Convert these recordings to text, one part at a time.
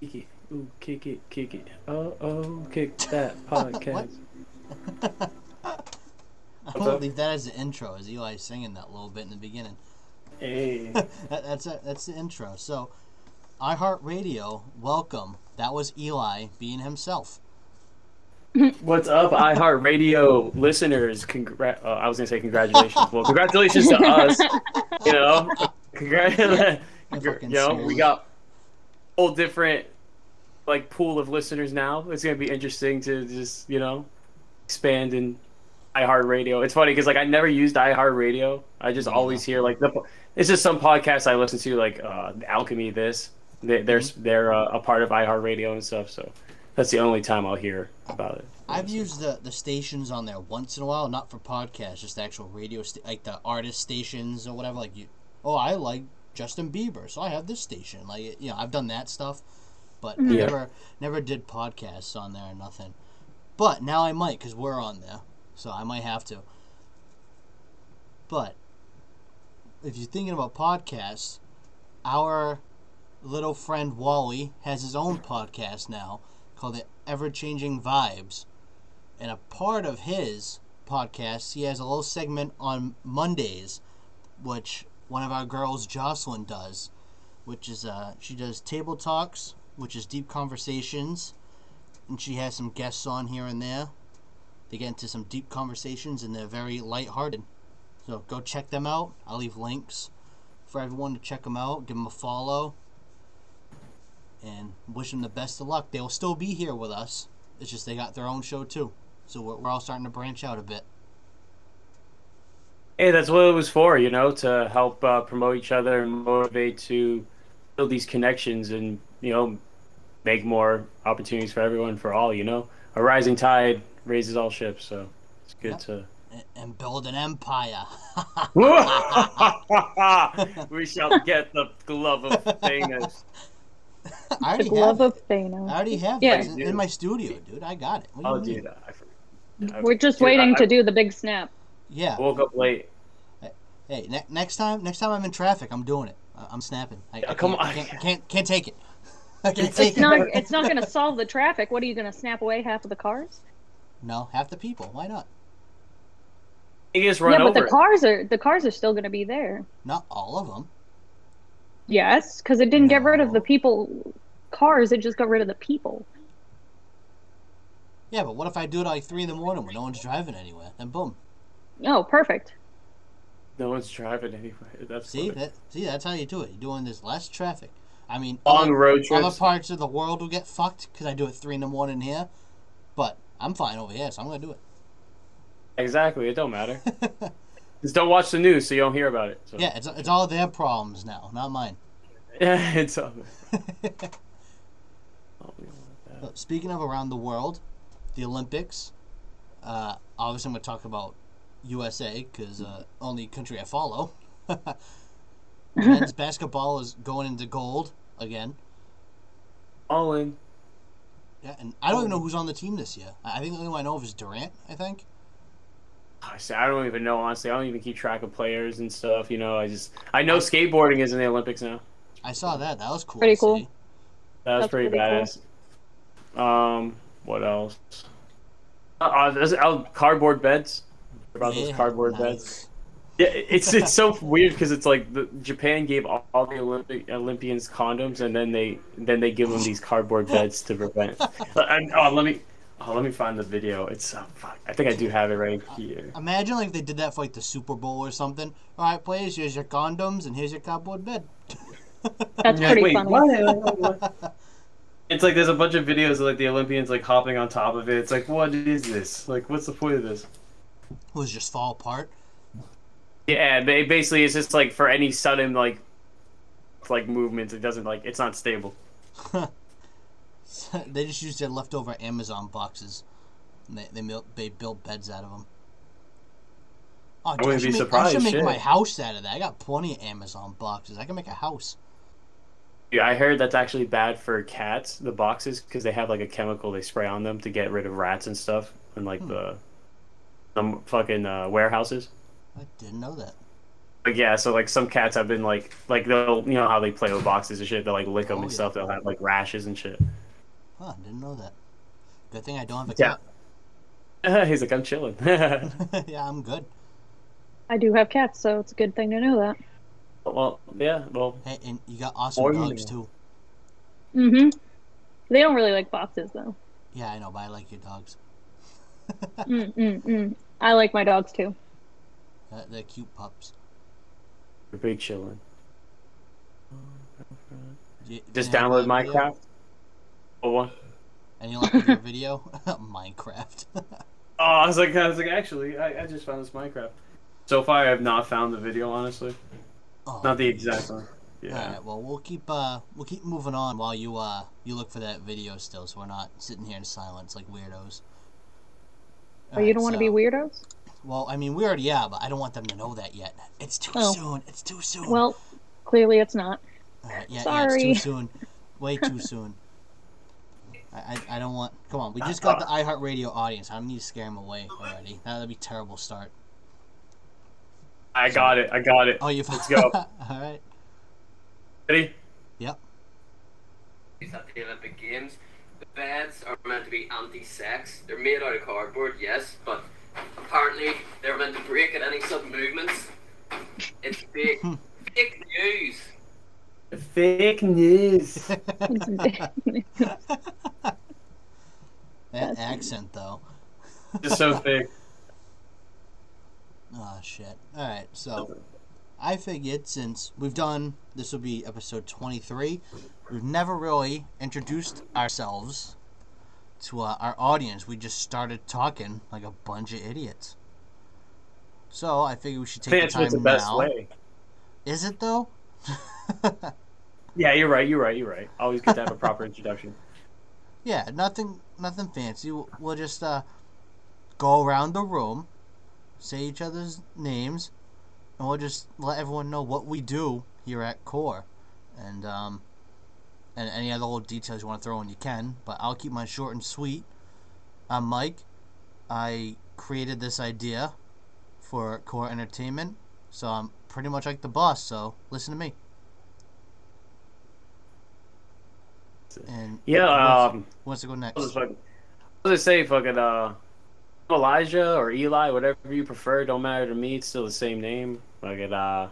Kick it. Ooh, kick it, kick it. Oh, oh, kick that podcast. I'm gonna leave that as the intro, Is Eli singing that little bit in the beginning. hey. That, that's a, that's the intro. So, iHeartRadio, welcome. That was Eli being himself. What's up, iHeartRadio listeners? Congra- uh, I was gonna say congratulations. well, congratulations to us. You know, congratulations. fucking you know, we smooth. got whole different like pool of listeners now. It's gonna be interesting to just you know expand in iHeartRadio. It's funny because like I never used iHeartRadio. I just always hear like the. It's just some podcasts I listen to like uh, Alchemy. This they, they're Mm-hmm. they're uh, a part of iHeartRadio and stuff. So that's the only time I'll hear about it. I've used the, the stations on there once in a while, not for podcasts, just the actual radio, sta- like the artist stations or whatever. Like you, oh, I like Justin Bieber, so I have this station. Like you know, I've done that stuff, but mm-hmm. Yeah. never never did podcasts on there or nothing. But now I might, cause we're on there, so I might have to. But if you're thinking about podcasts, our little friend Wally has his own podcast now called the Ever Changing Vibes. And a part of his podcast, he has a little segment on Mondays, which one of our girls, Jocelyn, does, which is uh, she does table talks, which is deep conversations, and she has some guests on here and there. They get into some deep conversations, and they're very lighthearted. So go check them out. I'll leave links for everyone to check them out. Give them a follow and wish them the best of luck. They will still be here with us. It's just they got their own show too. So we're, we're all starting to branch out a bit. Hey, that's what it was for, you know, to help uh, promote each other and motivate to build these connections and, you know, make more opportunities for everyone, for all, you know. A rising tide raises all ships, so it's good Yep. to. And, and build an empire. we shall get the glove of Thanos. I The already glove have it. of Thanos. I already have Yeah. it. It's in, in my studio, dude. I got it. What do you Oh, dude, I. I- We're just dude, waiting I- to do the big snap. Yeah. I woke up late. Hey, ne- next time, next time I'm in traffic, I'm doing it. I- I'm snapping. I, Yeah, I come can't, on. Can't, can't can't take it. I can't take It's it. not. It's not going to solve the traffic. What are you going to snap away half of the cars? No, half the people. Why not? You just run yeah, but over the it. cars are the cars are still going to be there. Not all of them. Yes, because it didn't get rid of the people cars. It just got rid of the people. Yeah, but what if I do it at like three in the morning when no one's driving anywhere? Then boom. Oh, perfect. No one's driving anyway. That's See funny. that? See that's how you do it. You're doing this less traffic. I mean, on other, road other parts of the world will get fucked because I do it three in the morning here. But I'm fine over here, so I'm gonna do it. Exactly. It don't matter. Just don't watch the news so you don't hear about it. So. yeah, it's it's all their problems now, not mine. Yeah, it's all. Oh, we don't want that. But Speaking of around the world, the Olympics. Uh, obviously, I'm gonna talk about USA because uh, only country I follow. Men's basketball is going into gold again. All in. Yeah, and I don't even know who's on the team this year. I I think the only one I know of is Durant. I think. I say I don't even know honestly. I don't even keep track of players and stuff. You know, I just I know skateboarding is in the Olympics now. I saw that. That was cool. Pretty cool. see. That was That's pretty, pretty cool. badass. Um, what else? Uh, uh, uh, cardboard beds. About those Yeah, cardboard nice. beds. Yeah, it's it's so weird because it's like the, Japan gave all, all the Olympic Olympians condoms, and then they then they give them these cardboard beds to prevent. And, oh, let me oh, let me find the video. It's uh, fuck, I think I do have it right here. Imagine like if they did that for like the Super Bowl or something. All right, players, here's your condoms and here's your cardboard bed. That's pretty wait, funny. what? It's like there's a bunch of videos of like the Olympians like hopping on top of it. It's like, what is this? Like, what's the point of this? Was just fall apart. Yeah, ba- basically, it's just like for any sudden like like movements, it doesn't like it's not stable. they just used their leftover Amazon boxes. And they they, mil- they built beds out of them. Oh, dude, wouldn't should be make, I should make shit. my house out of that. I got plenty of Amazon boxes. I can make a house. Yeah, I heard that's actually bad for cats, the boxes, because they have like a chemical they spray on them to get rid of rats and stuff, and like Hmm. the the fucking uh, warehouses. I didn't know that. Like yeah, so like some cats have been like like they'll you know how they play with boxes and shit. They'll like lick them Oh, and yeah. stuff. They'll have like rashes and shit. Huh, didn't know that. Good thing I don't have a Yeah. cat. He's like I'm chilling. yeah, I'm good. I do have cats, so it's a good thing to know that. well, yeah, well, Hey, and you got awesome Or you dogs know. too. Mm-hmm. They don't really like boxes though. Yeah, I know, but I like your dogs. Mm-mm-mm. I like my dogs too. Uh, they're cute pups. They're big chilling. You- Just download my video? Minecraft. Oh, one. And you like your video? Minecraft. Oh, I was like, I was like, actually, I, I just found this Minecraft. So far, I have not found the video, honestly. oh, Not the exact one. Yeah. right. Well, we'll keep uh we'll keep moving on while you uh you look for that video still, so we're not sitting here in silence like weirdos. Oh, you don't want to be weirdos? Well, I mean, we already are, but I don't want them to know that yet. It's too Oh. soon. It's too soon. Well, clearly it's not. All right, yeah, yeah, sorry. it's too soon. Way too soon. I, I, I don't want. Come on, we just uh, got uh. the iHeartRadio audience. I don't need to scare them away already. That'd be a terrible start. I got it. I got it. Oh, you. Let's go. All right. Ready? Yep. He's at the Olympic Games. The beds are meant to be anti-sex. They're made out of cardboard, yes, but apparently they're meant to break at any sudden movements. It's fake, fake news. Fake news. that That's- accent, though. Just so fake. Oh shit. All right, so I figured since we've done this will be episode 23, we've never really introduced ourselves to uh, our audience. We just started talking like a bunch of idiots. So I figured we should take the time the best now. way. Is it though? Yeah, you're right. You're right. You're right. Always good to have a proper introduction. yeah, nothing, nothing fancy. We'll, we'll just uh, go around the room, say each other's names, and we'll just let everyone know what we do here at Core, and um, and any other little details you want to throw in, you can. But I'll keep mine short and sweet. I'm Mike. I created this idea for Core Entertainment, so I'm pretty much like the boss. So listen to me. And Yeah. wants- Um. wants to go next? I was fucking. I was gonna say fucking uh, Elijah or Eli, whatever you prefer. Don't matter to me. It's still the same name. Fucking uh,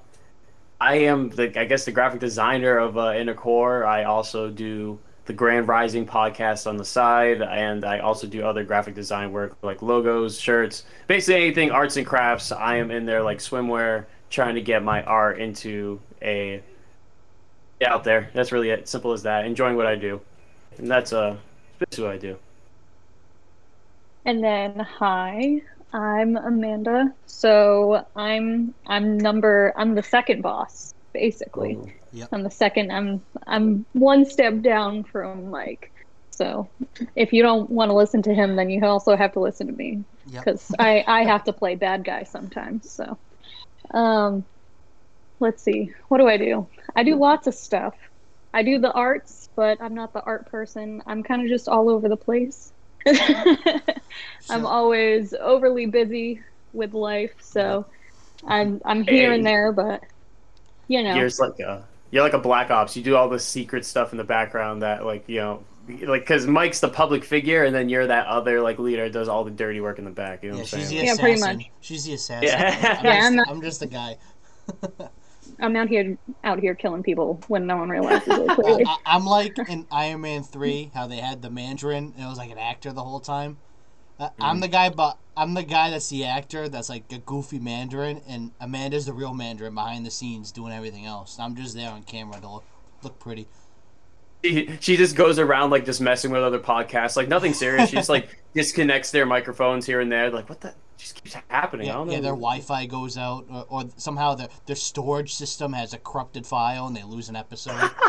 I am the I guess the graphic designer of uh, Inner Core. I also do the Grand Rising podcast on the side, and I also do other graphic design work like logos, shirts, basically anything arts and crafts. I am in there like swimwear, trying to get my art into a yeah, out there. That's really it. Simple as that. Enjoying what I do, and that's uh, that's what I do. And then hi, I'm Amanda. So I'm I'm number I'm the second boss, basically. Ooh. I'm the second I'm I'm one step down from Mike. So if you don't want to listen to him, then you also have to listen to me Yep. because I I have to play bad guy sometimes. So, um, let's see, what do I do? I do lots of stuff. I do the arts, but I'm not the art person. I'm kind of just all over the place. I'm always overly busy with life, so I'm I'm here and there, but you know, You're like a you're like a black ops. You do all the secret stuff in the background that like you know like because Mike's the public figure, and then you're that other like leader that does all the dirty work in the back. You know Yeah, what I'm she's the saying? Yeah, assassin. pretty much. She's the assassin. Yeah. I'm, Yeah, just, I'm not- I'm just the guy. I'm out here out here killing people when no one realizes it. I, I'm like in Iron Man three, how they had the Mandarin and it was like an actor the whole time. Uh, I'm the guy, but I'm the guy that's the actor that's like a goofy Mandarin, and Amanda's the real Mandarin behind the scenes doing everything else. I'm just there on camera to look, look pretty. She, she just goes around like just messing with other podcasts, like nothing serious. She just like disconnects their microphones here and there. Like what the just keeps happening. I Yeah, don't yeah know. their Wi-Fi goes out, or, or somehow their their storage system has a corrupted file and they lose an episode.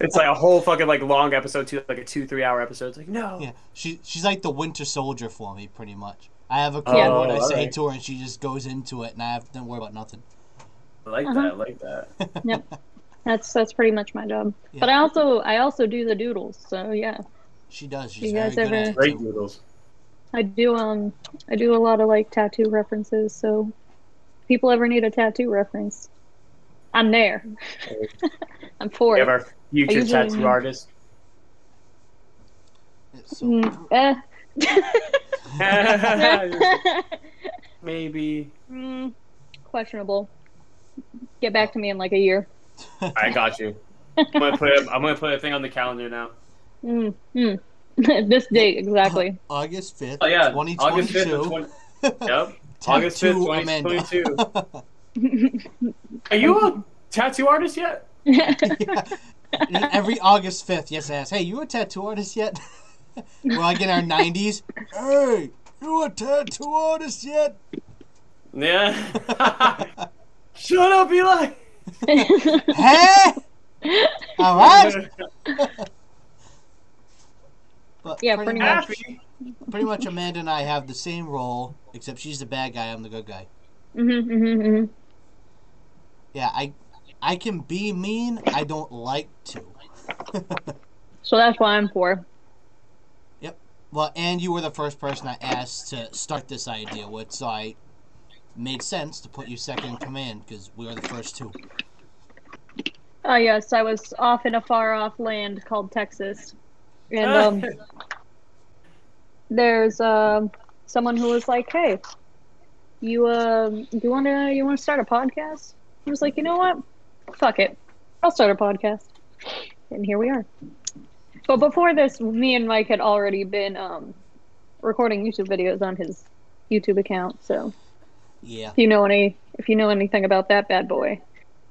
It's like a whole fucking like long episode, too, like a two three hour episode. It's like no. Yeah, she she's like the Winter Soldier for me, pretty much. I have a Oh, code word I say alright. to her, and she just goes into it, and I have to worry about nothing. I like Uh-huh. that. I like that. Yep. That's that's pretty much my job. Yeah. But I also I also do the doodles. So yeah, She does. She's You very guys good ever- it Great too. Noodles. I do um I do a lot of like tattoo references. So if people ever need a tattoo reference, I'm there. I'm for We have it. our future usually- tattoo artist. It's so Mm, eh. Maybe. Mm, questionable. Get back to me in like a year. I got you. I'm gonna put. A, I'm gonna put a thing on the calendar now. Mm, mm. this date exactly. August fifth, Oh yeah, twenty August twenty fifth. 20, yep. August fifth, Tattoo twenty Amanda. twenty two. Are you a tattoo artist yet? Every August 5th, yes, I ask, hey, you a tattoo artist yet? We're like in our 90s. Hey, you a tattoo artist yet? Yeah. Shut up, Eli. Hey! All right. But Yeah, pretty, pretty much, much. Happy. pretty much Amanda and I have the same role, except she's the bad guy, I'm the good guy. Mhm, mhm, mhm. Yeah, I I can be mean, I don't like to. So that's why I'm for. Yep. Well, and you were the first person I asked to start this idea with, so I made sense to put you second in command because we were the first two. Oh yes, I was off in a far off land called Texas, and um, there's um someone who was like, "Hey, you um, you wanna you wanna start a podcast?" I was like, "You know what? Fuck it, I'll start a podcast." And here we are. But before this, me and Mike had already been um, recording YouTube videos on his YouTube account. So Yeah. if you know any, if you know anything about that bad boy,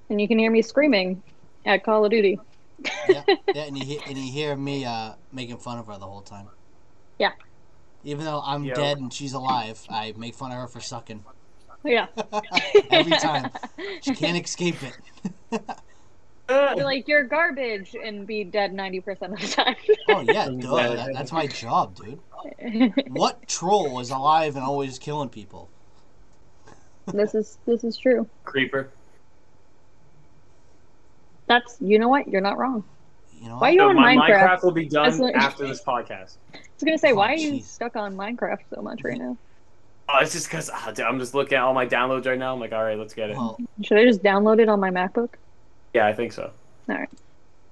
and you can hear me screaming at Call of Duty. Yeah, yeah, and you hear, and you hear me uh, making fun of her the whole time. Yeah. Even though I'm Yo. dead and she's alive, I make fun of her for sucking Yeah. every time. She can't escape it. Be like, you're garbage and be dead 90% of the time. Oh yeah, duh, that, that's my job, dude. What troll is alive and always killing people? this is this is true. Creeper. That's you know what? You're not wrong. You know Why what? you So on my Minecraft? Minecraft will be done As long- after this podcast. I was gonna say, Oh, why are you stuck on Minecraft so much right now? Oh, it's just because I'm just looking at all my downloads right now. I'm like, all right, let's get it. Well, Should I just download it on my MacBook? Yeah, I think so. All right.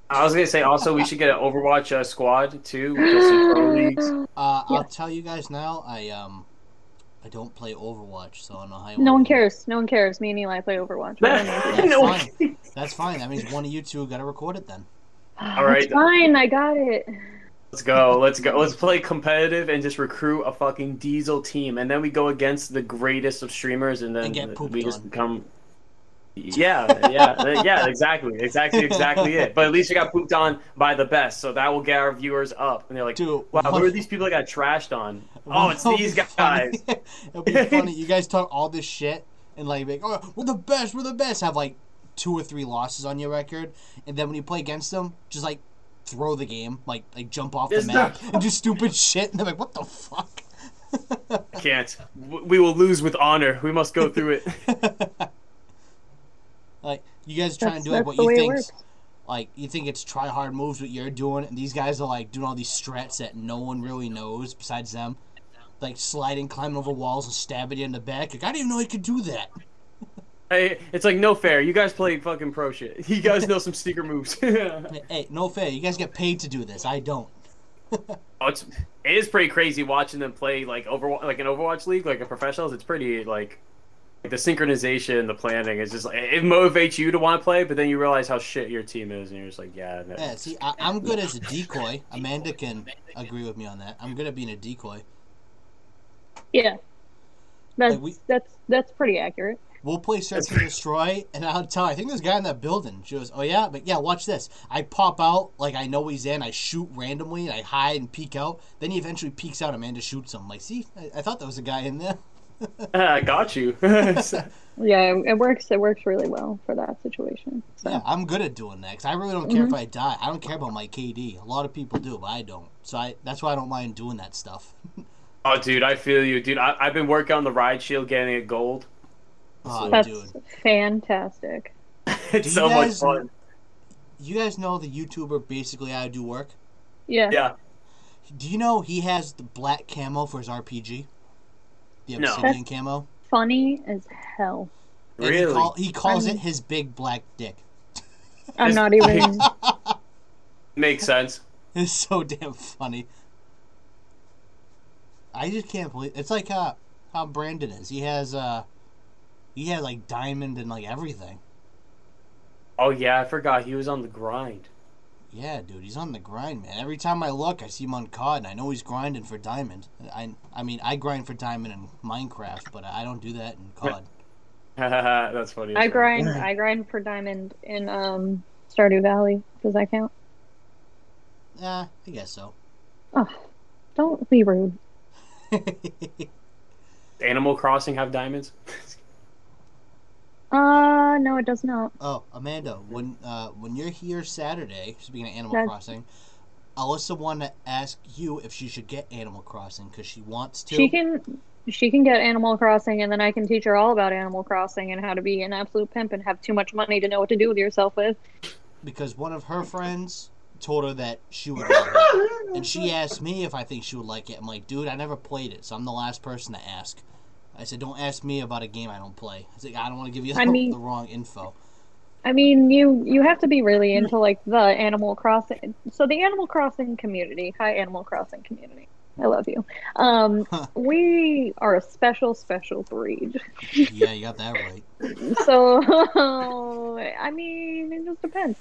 I was gonna say also we should get an Overwatch uh, squad too, just some pro leagues. uh, I'll Yeah. tell you guys now. I um, I don't play Overwatch, so I don't know how. You No one cares. No one cares. Me and Eli play Overwatch. We don't need to- no, fine. That's fine. That means one of you two got to record it then. Ah, All right. It's fine. I got it. let's go. Let's go. Let's play competitive and just recruit a fucking diesel team, and then we go against the greatest of streamers, and then And get pooped we just on. become. Yeah, yeah, uh, yeah, exactly, exactly, exactly it. But at least you got pooped on by the best, so that will get our viewers up, and they're like, Dude, "Wow, one- who are these people that got trashed on?" Oh, it's these guys. It'll be funny. You guys talk all this shit and like, like, oh, we're the best, we're the best. Have like two or three losses on your record, and then when you play against them, just like throw the game, like like jump off the map and do stupid shit, and they're like, what the fuck. Can't. We will lose with honor. We must go through it. Like you guys trying That's, to do like what the you way think. Like you think it's try hard moves what you're doing, and these guys are like doing all these strats that no one really knows besides them, like sliding, climbing over walls, and stabbing you in the back. Like I didn't even know you could do that. Hey, it's like no fair. You guys play fucking pro shit. You guys know some sneaker moves. oh, Hey, no fair. You guys get paid to do this. I don't. Oh, it's it is pretty crazy watching them play like over like an Overwatch league, like a professionals. It's pretty like, like the synchronization, the planning is just like it motivates you to want to play, but then you realize how shit your team is, and you're just like, yeah. no. Yeah, see, I, I'm good as a decoy. Amanda can agree with me on that. I'm good at being a decoy. Yeah. That's Like, we- that's that's pretty accurate. We'll play Search and Destroy, and I'll tell her, I think there's a guy in that building. She goes, Oh, yeah? But yeah, watch this. I pop out, like I know he's in, I shoot randomly, and I hide and peek out. Then he eventually peeks out, Amanda shoots him. Like, see, I, I thought there was a guy in there. I got you. Yeah, it, it works. It works really well for that situation. So Yeah, I'm good at doing that, 'cause I really don't care Mm-hmm. if I die. I don't care about my KD. A lot of people do, but I don't. So I, that's why I don't mind doing that stuff. oh, dude, I feel you, dude. I, I've been working on the riot shield, getting it gold. Oh, that's dude. fantastic. It's you so guys- much fun. You guys know the YouTuber basically how to do work? Yeah. Yeah. Do you know he has the black camo for his RPG? The No. obsidian camo? Funny as hell. And Really? He, call, he calls I'm- it his big black dick. I'm not even. Makes sense. It's so damn funny. I just can't believe it's like uh, how Brandon is. He has uh, he has like diamond and like everything. Oh yeah, I forgot he was on the grind. Yeah, dude, he's on the grind, man. Every time I look, I see him on COD, and I know he's grinding for diamond. I, I mean, I grind for diamond in Minecraft, but I don't do that in COD. That's funny. I grind. I grind for diamond in um Stardew Valley. Does that count? Yeah, I guess so. Oh, Don't be rude. Animal Crossing have diamonds. Uh, no, it does not. oh, Amanda, when uh, when you're here Saturday, speaking of Animal That's- Crossing, Alyssa wanted to ask you if she should get Animal Crossing because she wants to. She can. She can get Animal Crossing, and then I can teach her all about Animal Crossing and how to be an absolute pimp and have too much money to know what to do with yourself with. because one of her friends told her that she would love it. And she asked me if I think she would like it. I'm like, dude, I never played it, so I'm the last person to ask. I said, don't ask me about a game I don't play. I said, I don't want to give you I the, mean- the wrong info. I mean, you you have to be really into like the Animal Crossing. So the Animal Crossing community, hi Animal Crossing community, I love you. Um, we are a special, special breed. yeah, you got that right. So I mean, it just depends.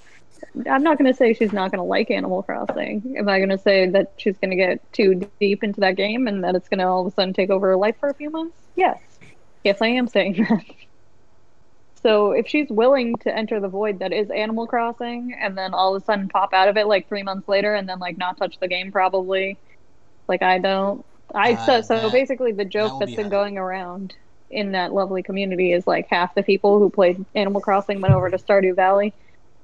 I'm not going to say she's not going to like Animal Crossing. Am I going to say that she's going to get too deep into that game and that it's going to all of a sudden take over her life for a few months? Yes. Yes, I am saying that. So if she's willing to enter the void that is Animal Crossing and then all of a sudden pop out of it like three months later and then like not touch the game probably, like I don't. I Uh, so, so that- basically the joke that has be been going around in that lovely community is like half the people who played Animal Crossing went over to Stardew Valley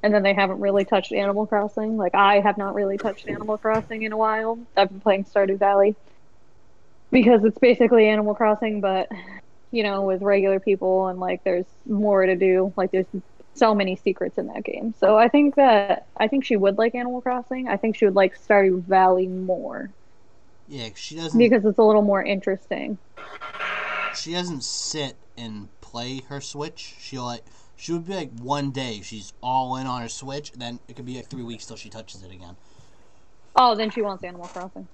and then they haven't really touched Animal Crossing. Like I have not really touched Animal Crossing in a while. I've been playing Stardew Valley because it's basically Animal Crossing, but you know, with regular people and like there's more to do. Like there's so many secrets in that game. So I think that I think she would like Animal Crossing. I think she would like Stardew Valley more Yeah, she doesn't. because it's a little more interesting. she doesn't sit and play her Switch. She'll like. She would be like one day she's all in on her Switch, then it could be like three weeks till she touches it again. Oh, then she wants Animal Crossing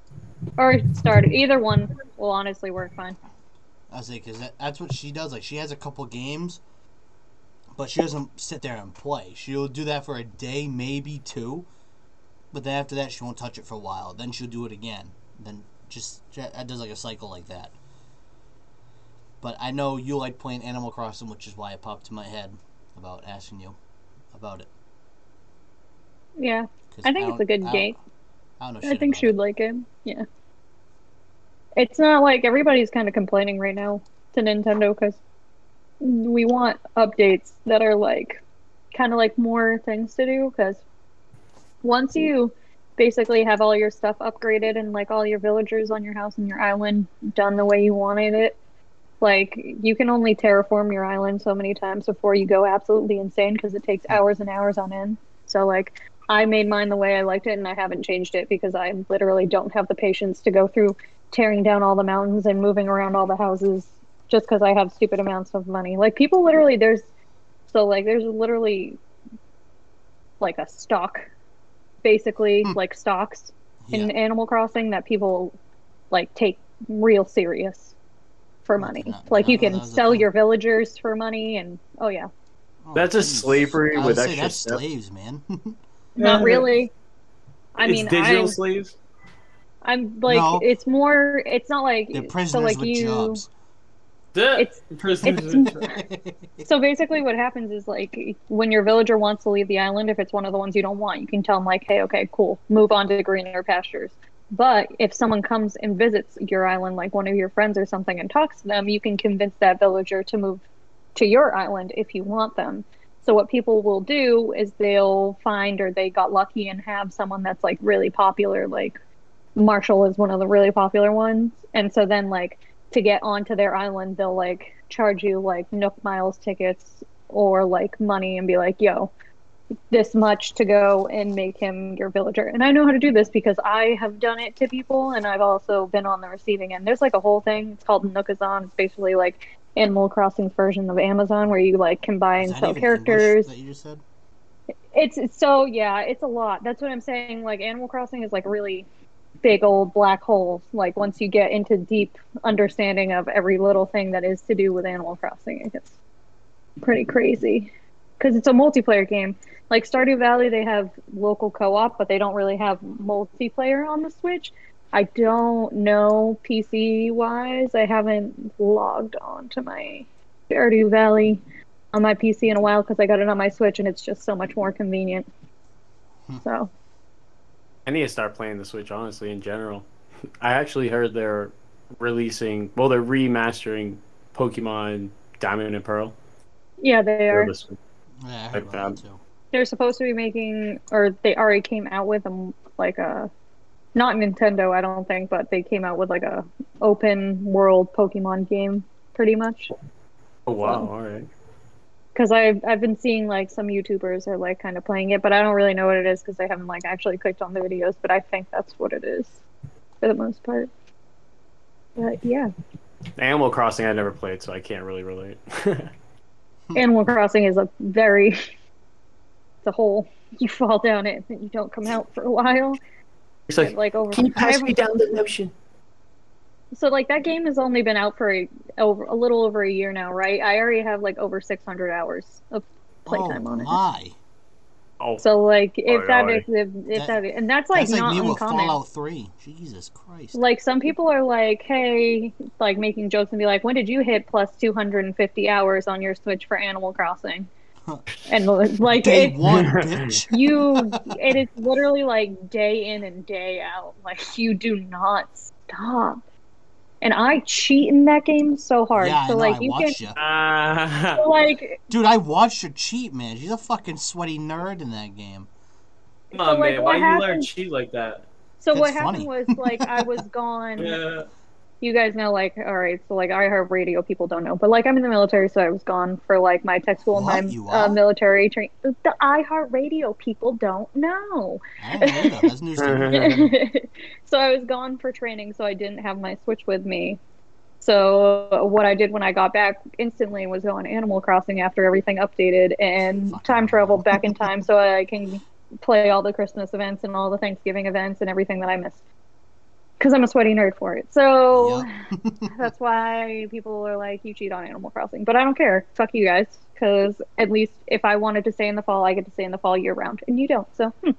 or start Either one will honestly work fine. I say because that, that's what she does. Like she has a couple games, but she doesn't sit there and play. She'll do that for a day, maybe two, but then after that she won't touch it for a while. Then she'll do it again. Then just that does like a cycle like that. But I know you like playing Animal Crossing, which is why it popped to my head about asking you about it. Yeah, I think it's a good I game. I don't know. I think she it. would like it. Yeah. It's not like everybody's kind of complaining right now to Nintendo because we want updates that are like kind of like more things to do because once you basically have all your stuff upgraded and like all your villagers on your house and your island done the way you wanted it like you can only terraform your island so many times before you go absolutely insane because it takes hours and hours on end so like I made mine the way I liked it, and I haven't changed it because I literally don't have the patience to go through tearing down all the mountains and moving around all the houses just because I have stupid amounts of money. Like people literally, there's so like there's literally like a stock, basically Hmm. like stocks in Yeah. Animal Crossing that people like take real serious for money. not- Like you not know can that was a sell your villagers for money, and oh yeah, Oh, That's a slavery I with extra that's steps. slaves, man. not mm. really. I it's mean, digital I'm, slaves. I'm like No. it's more. It's not like They're so prisoners like with you. jobs. It's prisoners. it's so basically what happens is like when your villager wants to leave the island, if it's one of the ones you don't want, you can tell them like, hey, okay, cool, move on to greener pastures. But if someone comes and visits your island, like one of your friends or something, and talks to them, you can convince that villager to move to your island if you want them. So what people will do is they'll find or they got lucky and have someone that's like really popular, like Marshall is one of the really popular ones. And so then like to get onto their island, they'll like charge you like Nook Miles tickets or like money and be like, yo, this much to go and make him your villager. And I know how to do this because I have done it to people and I've also been on the receiving end. There's like a whole thing. It's called Nookazon. It's basically like Animal Crossing version of Amazon where you like can buy and sell characters. that you just said? It's, it's so yeah, it's a lot. That's what I'm saying. Like Animal Crossing is like really big old black hole. Like once you get into deep understanding of every little thing that is to do with Animal Crossing, it gets pretty crazy. Because it's a multiplayer game. Like Stardew Valley, they have local co-op, but they don't really have multiplayer on the Switch. I don't know PC wise. I haven't logged on to my Stardew Valley on my PC in a while because I got it on my Switch and it's just so much more convenient. Hmm. So I need to start playing the Switch, honestly, in general. I actually heard they're releasing, well, they're remastering Pokemon Diamond and Pearl. yeah, they are. the Switch. Yeah, I heard about that too. They're supposed to be making, or they already came out with them like a, not Nintendo, I don't think, but they came out with like a open world Pokemon game, pretty much. Oh, wow, So- alright. Because I've I've been seeing like some YouTubers are like kind of playing it, but I don't really know what it is because I haven't like actually clicked on the videos. But I think that's what it is, for the most part. But yeah, Animal Crossing I never played, so I can't really relate. Animal Crossing is a very it's a hole. You fall down it and you don't come out for a while. it's like, like over. can you I pass haven't- me down the ocean? So like that game has only been out for a, over a little over a year now, right? I already have like over 600 hours of playtime oh on it. Oh my! Oh, So like oh, if Oi, that oi. is if, if That- that and that's like That's like not me with uncommon. Fallout Three. Jesus Christ! Like some people are like, "Hey," like making jokes and be like, "When did you hit plus 250 hours on your Switch for Animal Crossing?" and like Day it, one, bitch. you, it is literally like day in and day out. Like you do not stop. And I cheat in that game so hard. Yeah, I so know. like I you watched can, you, Ah. so, like dude. I watched her cheat, man. She's a fucking sweaty nerd in that game. Come on, So, like, man. what Why you learn happened- cheat like that? so It's what funny. happened was like I was gone. Yeah. You guys know, like, all right, so like iHeartRadio, people don't know, but like I'm in the military, so I was gone for like my tech school and my uh, military training. The iHeartRadio people don't know. I know either. That's news so I was gone for training, so I didn't have my Switch with me. So what I did when I got back instantly was go on Animal Crossing after everything updated and Fucking time traveled back in time so I can play all the Christmas events and all the Thanksgiving events and everything that I missed. Because I'm a sweaty nerd for it. So that's why people are like, you cheat on Animal Crossing. But I don't care. Fuck you guys. Because at least if I wanted to stay in the fall, I get to stay in the fall year round. And you don't. So, hmm.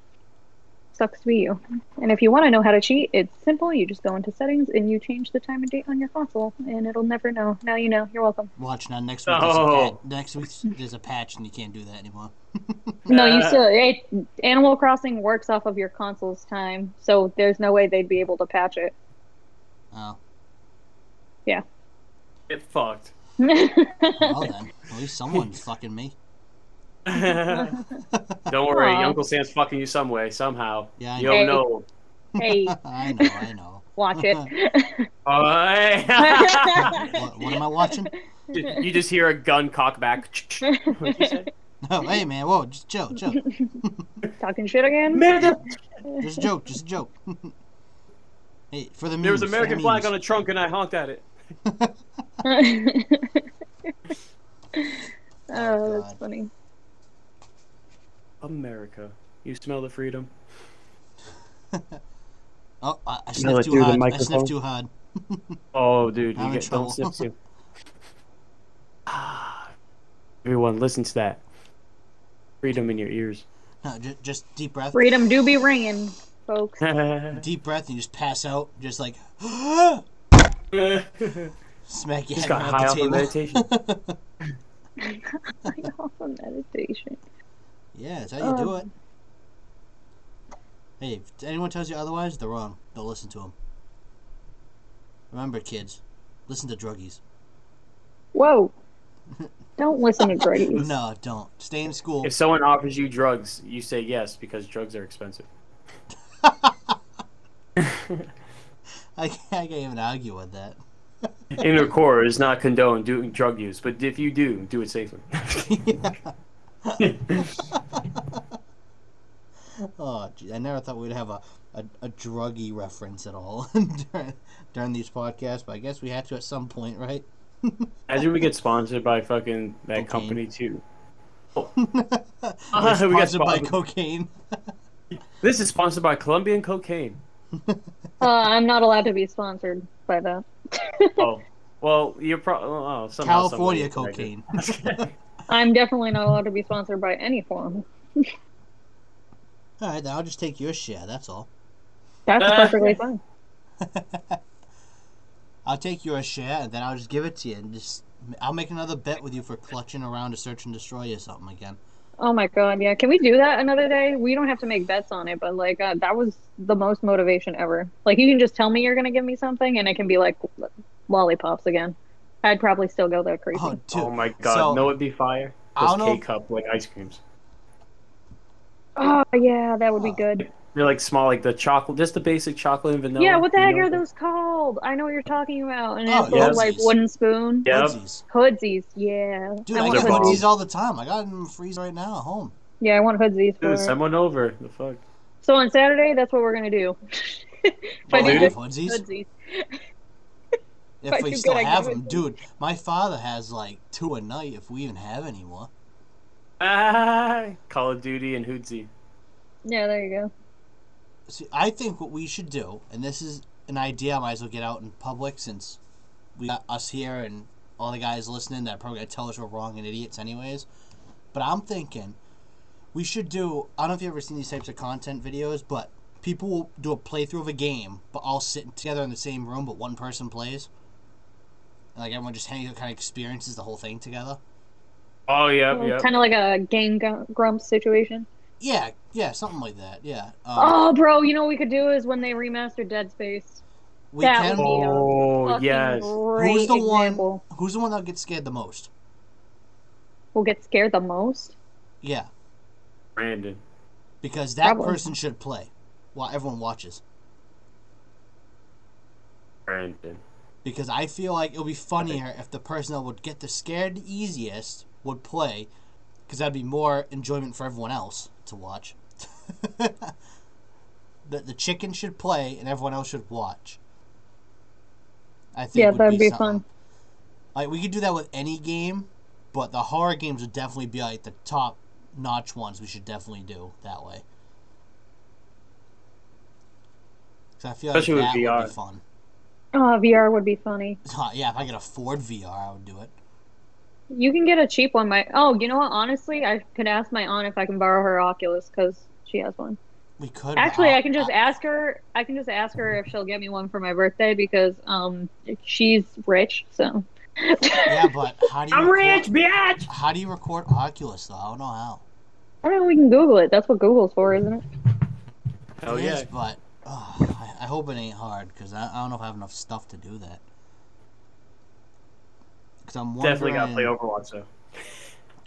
Sucks to be you. And if you want to know how to cheat, it's simple. You just go into settings and you change the time and date on your console, and it'll never know. Now you know. You're welcome. Watch now. Next week, Oh. patch. next week there's a patch, and you can't do that anymore. No, you Uh, still. It, Animal Crossing works off of your console's time, so there's no way they'd be able to patch it. Oh, Yeah. Get fucked. well then, at least someone's fucking me. Don't worry, Aw. Uncle Sam's fucking you some way, somehow. Yeah, I you know. don't Hey. know. hey, I know, I know. watch it. Oh, hey. What, what am I watching? you just hear a gun cock back. What'd you say? No, hey man, whoa, just chill, chill. Talking shit again? Just a joke, just a joke. hey, for the memes. There was an American flag memes. on the trunk and I honked at it. oh, that's funny. America. You smell the freedom? Oh, I, I sniffed too hard. I sniffed too hard. Oh, dude, I'm you in get don't sniff too. Ah. Everyone, listen to that. Freedom in your ears. No, just, just deep breath. Freedom do be ringing, folks. Deep breath, and you just pass out, just like smack your Just head got on high the off of meditation. I off of meditation. Yeah, that's how you do Um, it. Hey, if anyone tells you otherwise, they're wrong. Don't listen to them. Remember, kids, listen to druggies. Whoa. Don't listen to druggies. No, don't. Stay in school. If someone offers you drugs, you say yes because drugs are expensive. I can't, I can't even argue with that. Inner core is not condone doing drug use, but if you do, do it safely. Oh, gee, I never thought we'd have a, a, a druggy reference at all during, during these podcasts, but I guess we had to at some point, right? Imagine we get sponsored by fucking that Cocaine. company too. We're we got sponsored by cocaine. This is sponsored by Colombian cocaine. Uh, I'm not allowed to be sponsored by that. Oh, well, you're probably oh, somehow, California somebody- cocaine. I'm definitely not allowed to be sponsored by any form. All right, then I'll just take your share. That's all. That's Uh, perfectly fine. I'll take your share, and then I'll just give it to you, and just I'll make another bet with you for clutching around to search and destroy or something again. Oh my god, yeah. Can we do that another day? We don't have to make bets on it, but like uh, that was the most motivation ever. Like you can just tell me you're gonna give me something, and it can be like lollipops again. I'd probably still go there crazy. Oh, dude. Oh my god, So- no, it'd be fire. I Those K cup like ice creams. Oh yeah, that would be good. They're like small, like the chocolate, just the basic chocolate and vanilla. Yeah, what the heck know? are those called? I know what you're talking about. And Oh, it's a yeah. like wooden spoon. Yep. Hoodsies. Hoodsies, yeah. Dude, I I want get They're hoodsies. hoodsies all the time. I got them in the freezer right now at home. Yeah, I want hoodsies for Dude, it. send one over. The fuck. So on Saturday, that's what we're gonna do. if I Oh, do hoodsies? hoodsies. If we still have them, it- dude. My father has like two a night if we even have any more. Ah, Call of Duty and Hoodsie. Yeah, there you go. See, I think what we should do, and this is an idea I might as well get out in public since we got us here and all the guys listening that are probably gonna tell us we're wrong and idiots anyways. But I'm thinking we should do. I don't know if you've ever seen these types of content videos, but people will do a playthrough of a game, but all sitting together in the same room, but one person plays. And, like everyone just hangs out, kind of experiences the whole thing together. Oh yeah, yeah. Kind of like a gang grump situation. Yeah, yeah, something like that. Yeah. Um, oh, bro, you know what we could do is when they remastered Dead Space. we that can. would be a Oh Fucking yes. Great Who's the example. one? Who's the one that gets scared the most? Will get scared the most. Yeah. Brandon. because that Probably. person should play while everyone watches. Brandon. Because I feel like it would be funnier if the person that would get the scared the easiest would play, because that'd be more enjoyment for everyone else to watch. the the chicken should play and everyone else should watch. I think Yeah, that'd be something. fun. Like we could do that with any game, but the horror games would definitely be like the top notch ones. We should definitely do that way. 'Cause I feel Especially with like that would VR. be fun. Oh, VR would be funny. yeah, if I could afford VR, I would do it. You can get a cheap one. My oh, you know what? Honestly, I could ask my aunt if I can borrow her Oculus because she has one. We could. Actually, I'll- I can just ask her. I can just ask her if she'll get me one for my birthday because um she's rich. So Yeah, but how do you? I'm record, rich, bitch. How do you record Oculus though? I don't know how. I don't know. We can Google it. That's what Google's for, isn't it? Hell yeah. is, but oh, I, I hope it ain't hard because I, I don't know if I have enough stuff to do that. Because I'm wondering. Definitely gotta play Overwatch though.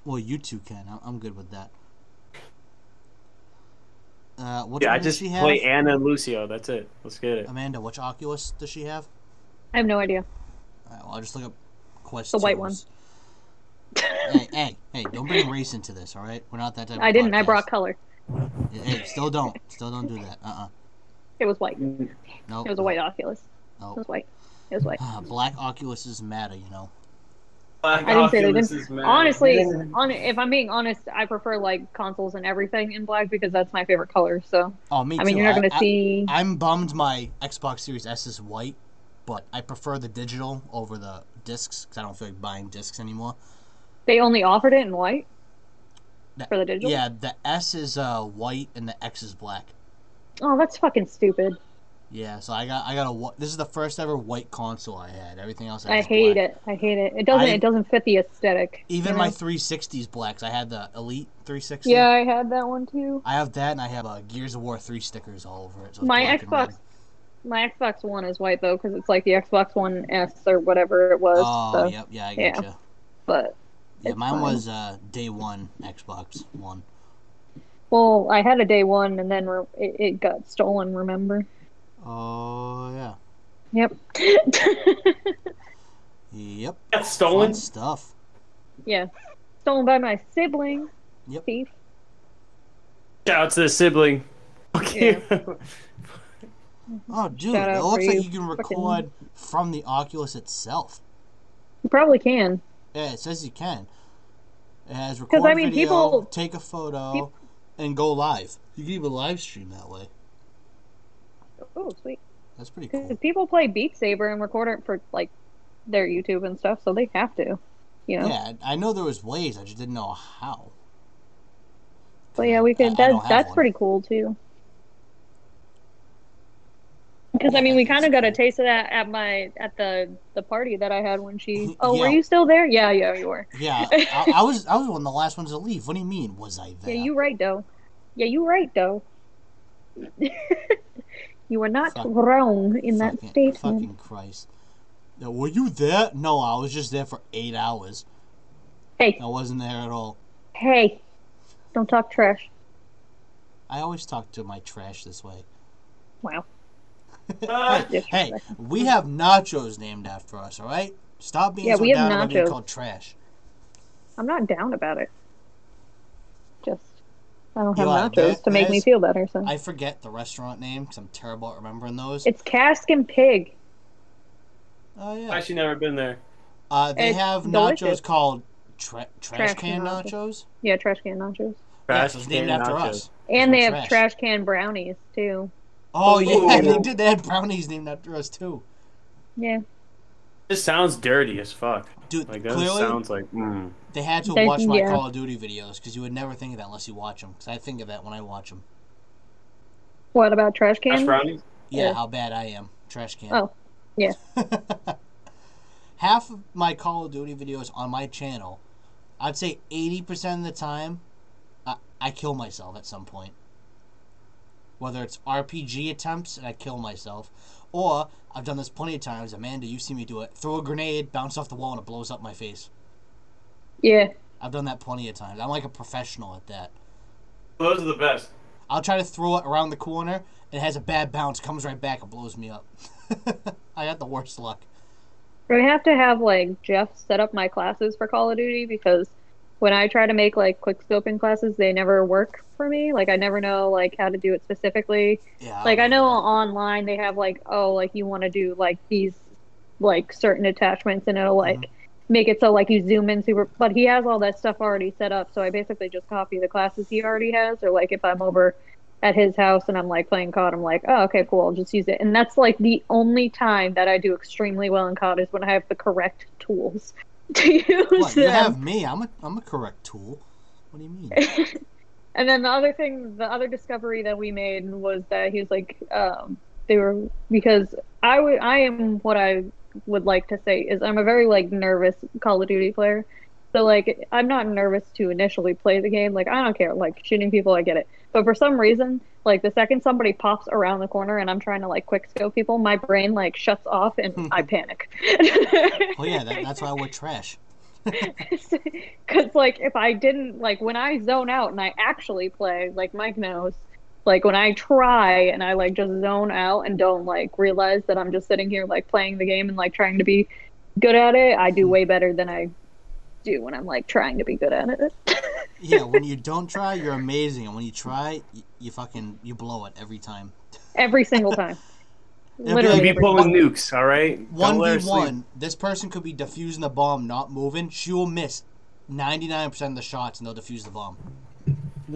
Well, you two can. I'm, I'm good with that. Uh, what Yeah, I just she have? play Ana and Lucio. That's it. Let's get it. Amanda, which Oculus does she have? I have no idea. Alright, well, I'll just look up Quest. The white one. hey, hey, hey! Don't bring race into this, all right? We're not that type. I of didn't. I brought color. Hey, still don't, still don't do that. Uh, uh It was white. no. It was a white Oculus. It was white. It was white. Ah, black Oculuses matter, you know. I didn't say they didn't. Honestly, on if I'm being honest, I prefer like consoles and everything in black because that's my favorite color. So Oh, me I mean, you're not going I- to see. I, am bummed my Xbox Series S is white, but I prefer the digital over the discs because I don't feel like buying discs anymore. They only offered it in white That- for the digital. Yeah, the S is uh, white and the X is black. Oh, that's fucking stupid. Yeah, so I got I got a this is the first ever white console I had. Everything else I, I hate black. it. I hate it. It doesn't. I- it doesn't fit the aesthetic. Even you my know? 360s blacks. I had the Elite 360. Yeah, I had that one too. I have that, and I have uh, Gears of War 3 stickers all over it. So My black and red. Xbox, my Xbox One is white though, because it's like the Xbox One S or whatever it was. Oh, so, yep, yeah, I yeah. you. But Yeah, mine fine. was uh, day one Xbox One. Well, I had a day one, and then re- it, it got stolen. Remember? Oh yeah, Yep. yep. Got Fun stolen. stuff. yeah, stolen by my sibling. Yep. Thief. Shout out to the sibling. Okay. Oh, dude, Shout it looks like you you can fucking- record from the Oculus itself. You probably can. Yeah, it says you can. It has 'Cause, record I mean, video, people- take a photo, peop- and go live. You can even live stream that way. Oh, sweet. That's pretty Because cool. people play Beat Saber and record it for like their YouTube and stuff, so they have to. You know. Yeah, I know there was ways. I just didn't know how. So yeah, we I- could. I That, don't that's one. pretty cool too. Because I mean, we kind of got a taste of that at my at the the party that I had when she. Mm-hmm. Oh, were you still there? Yeah, yeah, you were. Yeah, I, I was. I was one of the last ones to leave. What do you mean? Was I there? Yeah, you right though. Yeah, you right though. you were not Fuck. wrong in that Fucking- statement. Fucking Christ. Now, were you there? No, I was just there for eight hours. Hey, I wasn't there at all. hey, don't talk trash. I always talk to my trash this way. Wow. Ah, Hey, we have nachos named after us, all right? Stop being Yeah, so we have down about being nachos. called trash. I'm not down about it. Just I don't have are, nachos there- to make me feel better. So I forget the restaurant name because I'm terrible at remembering those. it's Cask and Pig. oh yeah. I've actually, never been there. Uh, they it's have nachos delicious. called tra- trash, Trash can can nachos. nachos. Yeah, trash can nachos. Yeah, Trash so it's named can after nachos. us. And they have trash. trash can brownies too. Oh yeah, Ooh. they did. They had brownies named after us too. Yeah. This sounds dirty as fuck. Dude, Like that clearly sounds like. Mm. they had to They- watch my yeah. Call of Duty videos because you would never think of that unless you watch them. Because I think of that when I watch them. What about trash Trash cans? brownies. Yeah, Yeah. how bad I am. Trash can. Oh, yeah. Half of my Call of Duty videos on my channel, I'd say 80% of the time, I, I kill myself at some point. Whether it's RPG attempts and I kill myself, or I've done this plenty of times. Amanda, you see me do it. Throw a grenade, bounce off the wall, and it blows up my face. Yeah. I've done that plenty of times. I'm like a professional at that. Those are the best. I'll try to throw it around the corner. It has a bad bounce, comes right back, and blows me up. I got the worst luck. I have to have like Jeff set up my classes for Call of Duty because when I try to make like quick scoping classes, they never work for me. Like I never know like how to do it specifically. Yeah. Like I know online they have like oh like you want to do like these like certain attachments and it'll like mm-hmm. make it so like you zoom in super but he has all that stuff already set up so I basically just copy the classes he already has or like if I'm over at his house and I'm like playing COD I'm like oh okay cool I'll just use it and that's like the only time that I do extremely well in COD is when I have the correct tools to use What, you them. have me. I'm a, I'm a correct tool. What do you mean? and then the other thing, the other discovery that we made was that he was like, um, they were because I would, I am what I would like to say is I'm a very like nervous Call of Duty player. So like I'm not nervous to initially play the game. Like I don't care. Like shooting people, I get it. But for some reason, like the second somebody pops around the corner and I'm trying to like quick scope people, my brain like shuts off and I panic. Well, yeah, that, that's why we're trash. Because, like, if I didn't, like, when I zone out and I actually play, like Mike knows, like, when I try and I, like, just zone out and don't, like, realize that I'm just sitting here, like, playing the game and, like, trying to be good at it, I do hmm. way better than I do when I'm, like, trying to be good at it. Yeah, when you don't try, you're amazing, and when you try, you, you fucking you blow it every time. every single time. It'll be Literally. like Be every pulling nukes, all right. One Don't let her v one. This person could be defusing the bomb, not moving. She will miss ninety nine percent of the shots, and they'll defuse the bomb.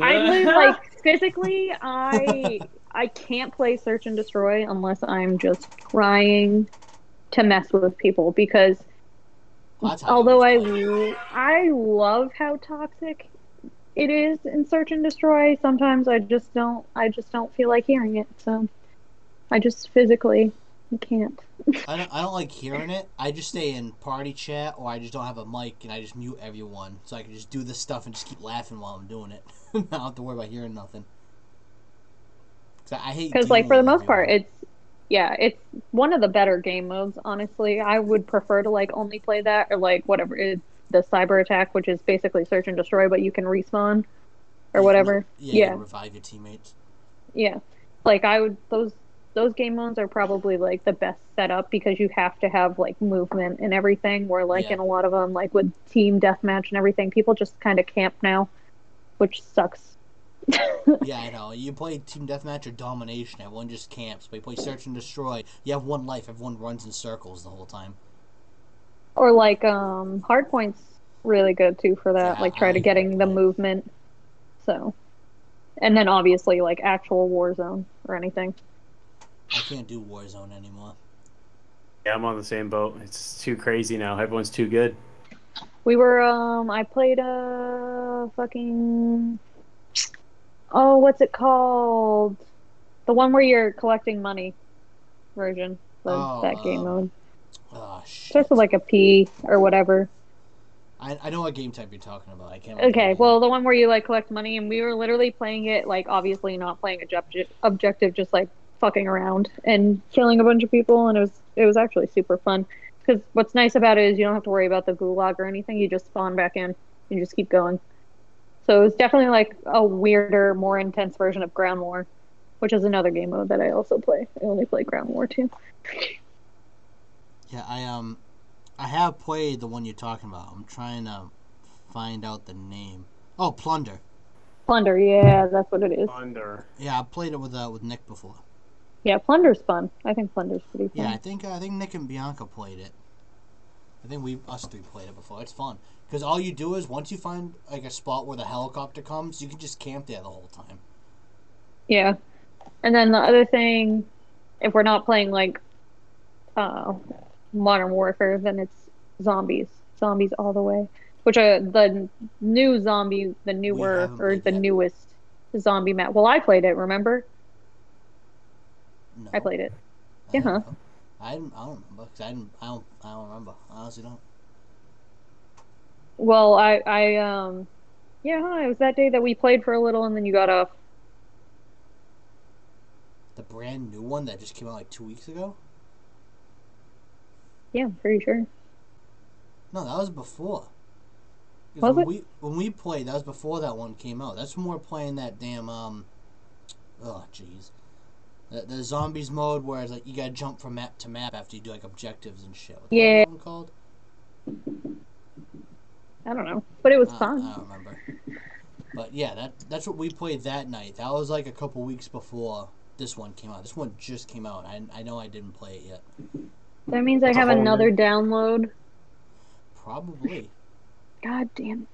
I live like physically. I I can't play search and destroy unless I'm just trying to mess with people because That's how although I. I love how toxic it is in search and destroy, sometimes I just don't I just don't feel like hearing it. So I just physically can't. I don't, I don't like hearing it. I just stay in party chat, or I just don't have a mic, and I just mute everyone, so I can just do this stuff and just keep laughing while I'm doing it. I don't have to worry about hearing nothing. 'Cause I I hate because like for the most part it's yeah it's one of the better game modes honestly. I would prefer to like only play that or like whatever it, the cyber attack which is basically search and destroy but you can respawn or You whatever. can- Yeah, you yeah. revive your teammates. yeah. Like i would those those game modes are probably like the best setup because you have to have like movement and everything where like Yeah. in a lot of them like with team deathmatch and everything people just kind of camp now which sucks Yeah, I know. You play team deathmatch or domination, everyone just camps. But you play search and destroy, you have one life. Everyone runs in circles the whole time. Or like um Hardpoint's really good too for that, Yeah, like I try to getting the Hardpoint. movement. So and then obviously like actual Warzone or anything. I can't do Warzone anymore. Yeah, I'm on the same boat. It's too crazy now. Everyone's too good. We were um I played a fucking Oh, what's it called? The one where you're collecting money version of Oh, that game um, mode. Oh shit. Starts with like a P or whatever. I, I know what game type you're talking about. I can't. Okay, well, the one where you like collect money, and we were literally playing it like obviously not playing objective, objective, just like fucking around and killing a bunch of people, and it was it was actually super fun. Because what's nice about it is you don't have to worry about the gulag or anything. You just spawn back in and just keep going. So it was definitely like a weirder, more intense version of Ground War, which is another game mode that I also play. I only play Ground War too. Yeah, I um, I have played the one you're talking about. I'm trying to find out the name. Oh, Plunder. Plunder, yeah, that's what it is. Plunder. Yeah, I played it with uh, with Nick before. Yeah, Plunder's fun. I think Plunder's pretty fun. Yeah, I think I think Nick and Bianca played it. I think we us three played it before. It's fun because all you do is once you find like a spot where the helicopter comes, you can just camp there the whole time. Yeah. And then the other thing, if we're not playing like uh, Modern Warfare, then it's zombies. Zombies all the way. Which are the new zombie, the newer or the that. newest zombie map. Well, I played it. Remember? No, I played it. I yeah. Huh? I. I don't remember 'cause I didn't. I don't. I don't remember. I honestly don't. Well, I, I, um, yeah, huh, it was that day that we played for a little, and then you got off. The brand new one that just came out like two weeks ago. Yeah, I'm pretty sure. No, that was before. Was when it? we when we played, that was before that one came out. That's when we we're playing that damn um. Oh jeez, the, the zombies mode where it's like you gotta jump from map to map after you do like objectives and shit. What's Yeah. that one called? I don't know, but it was I, fun. I don't remember. But yeah, that that's what we played that night. That was like a couple weeks before this one came out. This one just came out. I I know I didn't play it yet. That means I have another new- download. Probably. God damn it.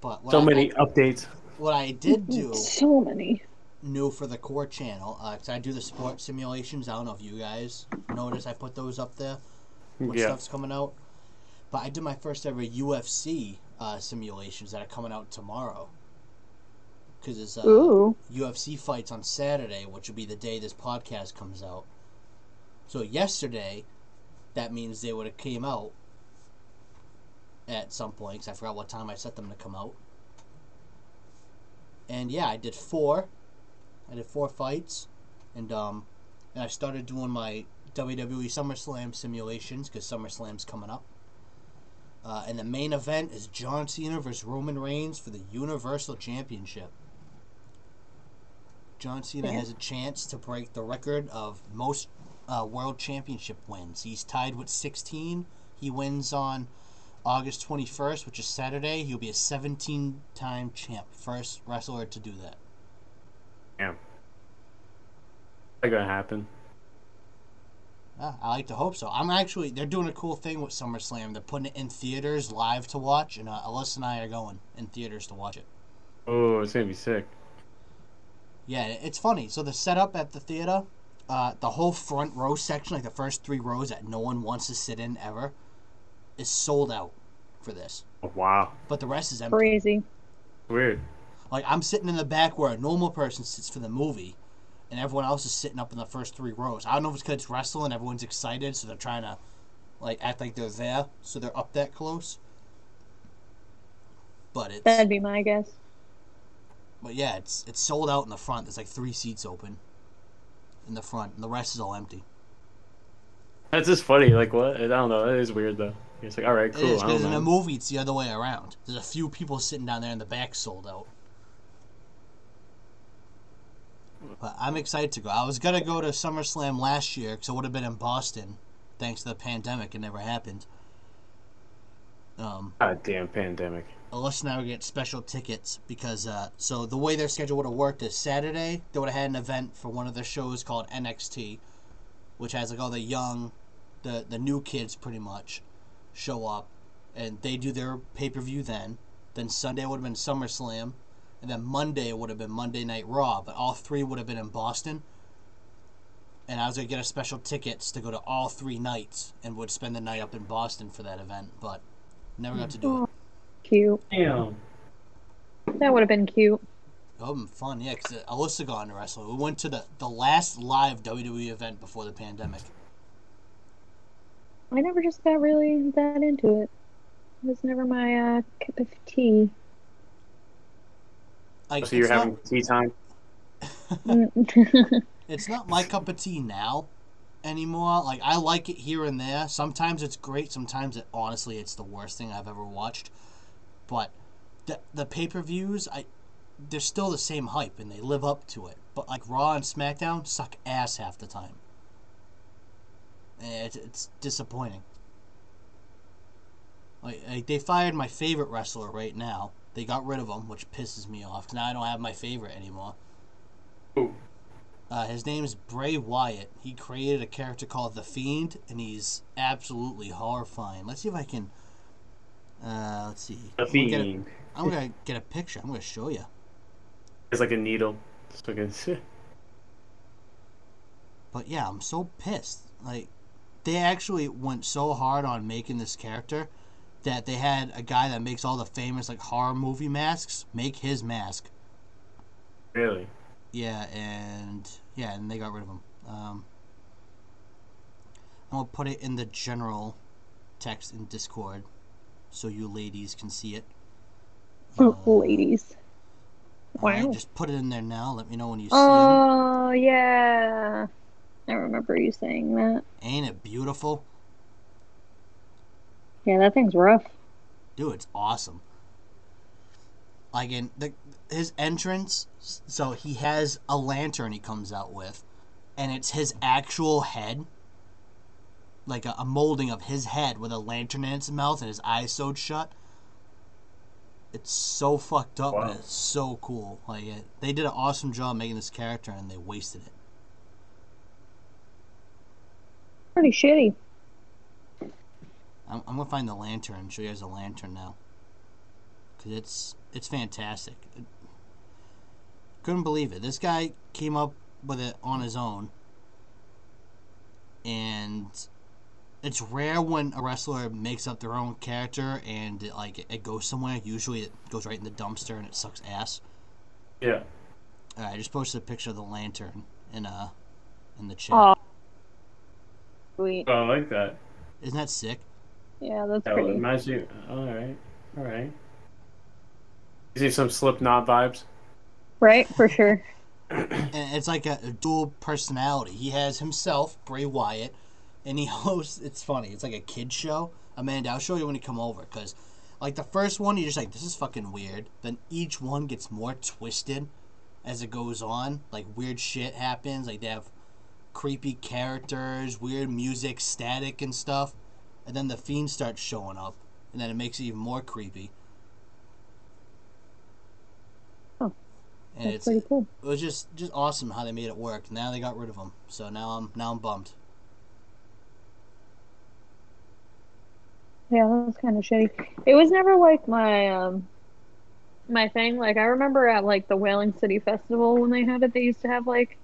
But what So I, many updates. what I did do So many. new for the core channel, uh 'cause I do the sports simulations. I don't know if you guys notice I put those up there. What Yeah. stuff's coming out? But I did my first ever UFC uh, simulations that are coming out tomorrow. Because it's uh, UFC fights on Saturday, which will be the day this podcast comes out. So yesterday, that means they would have came out at some point. Cause I forgot what time I set them to come out. And yeah, I did four. I did four fights, and um, and I started doing my WWE SummerSlam simulations because SummerSlam's coming up. Uh, and the main event is John Cena versus Roman Reigns for the Universal Championship. John Cena Yeah. has a chance to break the record of most uh, world championship wins. He's tied with 16. He wins on August 21st, which is Saturday. He'll be a 17 time champ. First wrestler to do that. Damn. Not gonna happen. Ah, I like to hope so. I'm actually, they're doing a cool thing with SummerSlam. They're putting it in theaters live to watch, and uh, Alyssa and I are going in theaters to watch it. Oh, it's gonna be sick. Yeah, it's funny. So the setup at the theater, uh, the whole front row section, like the first three rows that no one wants to sit in ever, is sold out for this. Oh, wow. But the rest is empty. Crazy. Weird. Like I'm sitting in the back where a normal person sits for the movie, and everyone else is sitting up in the first three rows. I don't know if it's because it's wrestling, everyone's excited, so they're trying to like act like they're there, so they're up that close. But it's That'd be my guess. but yeah, it's it's sold out in the front. There's like three seats open in the front, and the rest is all empty. That's just funny. Like what? I don't know. It is weird though. It's like, all right, cool. is I because don't in a movie it's the other way around. There's a few people sitting down there in the back sold out. But I'm excited to go. I was gonna go to SummerSlam last year because it would have been in Boston, thanks to the pandemic. It never happened. Um, God damn pandemic. Alyssa and I would get special tickets because uh, so the way their schedule would have worked is Saturday they would have had an event for one of their shows called NXT, which has like all the young the the new kids pretty much show up, and they do their pay per view then. Then Sunday would have been SummerSlam, and then Monday would have been Monday Night Raw. But all three would have been in Boston. And I was gonna get a special tickets to go to all three nights, and would spend the night up in Boston for that event, but never got to do it. Cute. Damn. That would have been cute. That would have been fun, yeah, because Alyssa got into wrestling. We went to the, the last live WWE event before the pandemic. I never just got really that into it. It was never my uh, cup of tea. Like, So you're having not, tea time? It's not my cup of tea now anymore. Like I like it here and there. Sometimes it's great. Sometimes it honestly it's the worst thing I've ever watched. But the the pay per views, I they're still the same hype and they live up to it. But like Raw and SmackDown suck ass half the time. And It's, it's disappointing. Like, like they fired my favorite wrestler right now. They got rid of him, which pisses me off. now I don't have my favorite anymore. Ooh. Uh, his name is Bray Wyatt. He created a character called the Fiend, and he's absolutely horrifying. Let's see if I can. Uh, let's see. The I'm gonna get a- fiend. I'm gonna get a picture. I'm gonna show you. It's like a needle. It's like a, But yeah, I'm so pissed. Like, they actually went so hard on making this character that they had a guy that makes all the famous like horror movie masks make his mask. really. Yeah, and yeah, and they got rid of him. Um, I'm gonna put it in the general text in Discord, so you ladies can see it. Uh, Ladies. alright, Wow. just put it in there now. Let me know when you see him. Oh, yeah. I remember you saying that. Ain't it beautiful, Yeah, that thing's rough. dude? It's awesome. Like in the his entrance, so he has a lantern he comes out with, and it's his actual head. Like a, a molding of his head with a lantern in its mouth and his eyes sewed shut. It's so fucked up, Wow. but it's so cool. Like it, they did an awesome job making this character, and they wasted it. Pretty shitty. I'm, I'm gonna find the lantern and show you guys the lantern now, cause it's it's fantastic. couldn't believe it. This guy came up with it on his own, and it's rare when a wrestler makes up their own character and it, like it, it goes somewhere. Usually, it goes right in the dumpster and it sucks ass. Yeah. Alright, I just posted a picture of the lantern in uh in the chat. Oh. Sweet. Oh, I like that. Isn't that sick? Yeah, that's That pretty. reminds you. All right. All right. You see some Slipknot vibes? Right, for sure. and it's like a, a dual personality. He has himself, Bray Wyatt, and he hosts. It's funny. It's like a kid show. Amanda, I'll show you when you come over because, like the first one, you're just like, this is fucking weird. Then each one gets more twisted as it goes on. Like weird shit happens. Like they have creepy characters, weird music, static and stuff, and then the fiend starts showing up, and then it makes it even more creepy. Oh, And That's it's pretty cool. it was just just awesome how they made it work. Now they got rid of him, so now I'm now I'm bummed. Yeah, that was kind of shitty. It was never like my um my thing. Like I remember at like the Whaling City Festival when they had it, they used to have like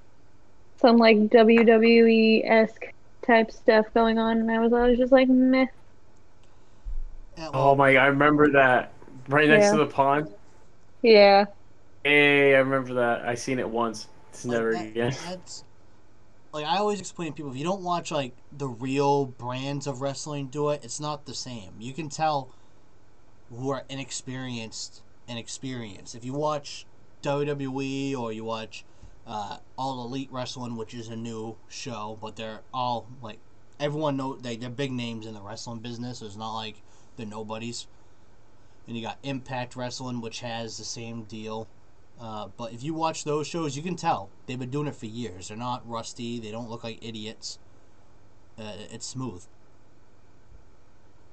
some like WWE esque type stuff going on, and I was always just like meh. Oh my! I remember that. Right next Yeah. to the pond. Yeah. Hey, I remember that. I seen it once. It's like, never that- again. That's like I always explain to people if you don't watch like the real brands of wrestling do it, it's not the same. You can tell who are inexperienced and experienced. If you watch WWE or you watch uh, All Elite Wrestling, which is a new show, but they're all like everyone know they they're big names in the wrestling business. It's not like they're nobodies. And you got Impact Wrestling, which has the same deal. Uh, but if you watch those shows, you can tell they've been doing it for years. They're not rusty. They don't look like idiots. Uh, it's smooth.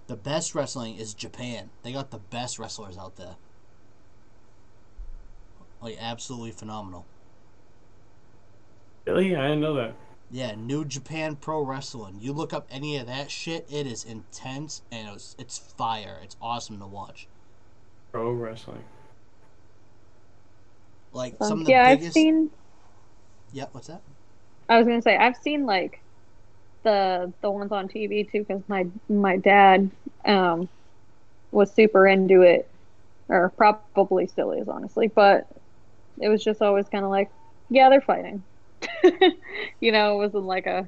The best wrestling is Japan. They got the best wrestlers out there. Like absolutely phenomenal. Really? I didn't know that. Yeah, New Japan Pro Wrestling. You look up any of that shit, it is intense and it's it's fire. It's awesome to watch. Pro wrestling. Like Um, some of the yeah, I've seen. Yeah, what's that? I was gonna say I've seen like the the ones on TV too because my my dad um was super into it, or probably still is honestly. But it was just always kind of like, yeah, they're fighting. you know, it wasn't like a,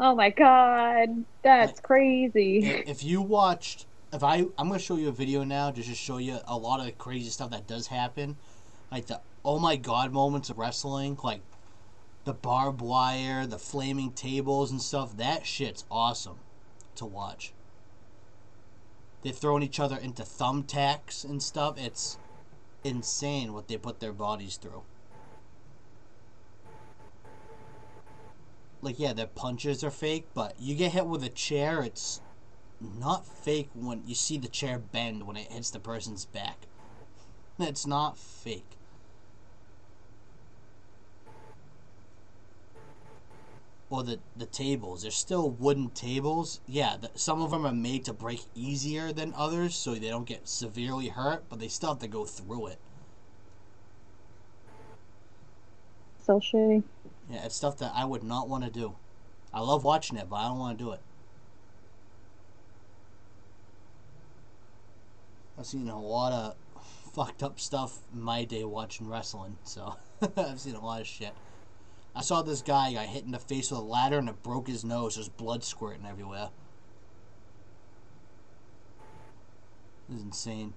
oh my god, that's crazy. if you watched if i i'm gonna show you a video now just to show you a lot of the crazy stuff that does happen. Like the oh my god moments of wrestling like the barbed wire the flaming tables and stuff. That shit's awesome to watch. They're throwing each other into thumbtacks and stuff. It's insane what they put their bodies through like yeah their punches are fake but you get hit with a chair it's not fake when you see the chair bend when it hits the person's back. It's not fake. Or the the tables, they're still wooden tables. Yeah, the, some of them are made to break easier than others, so they don't get severely hurt, but they still have to go through it. So shitty. Yeah, it's stuff that I would not want to do. I love watching it, but I don't want to do it. I've seen a lot of fucked up stuff my day watching wrestling, so I've seen a lot of shit. I saw this guy got hit in the face with a ladder and it broke his nose. There's blood squirting everywhere. It was insane.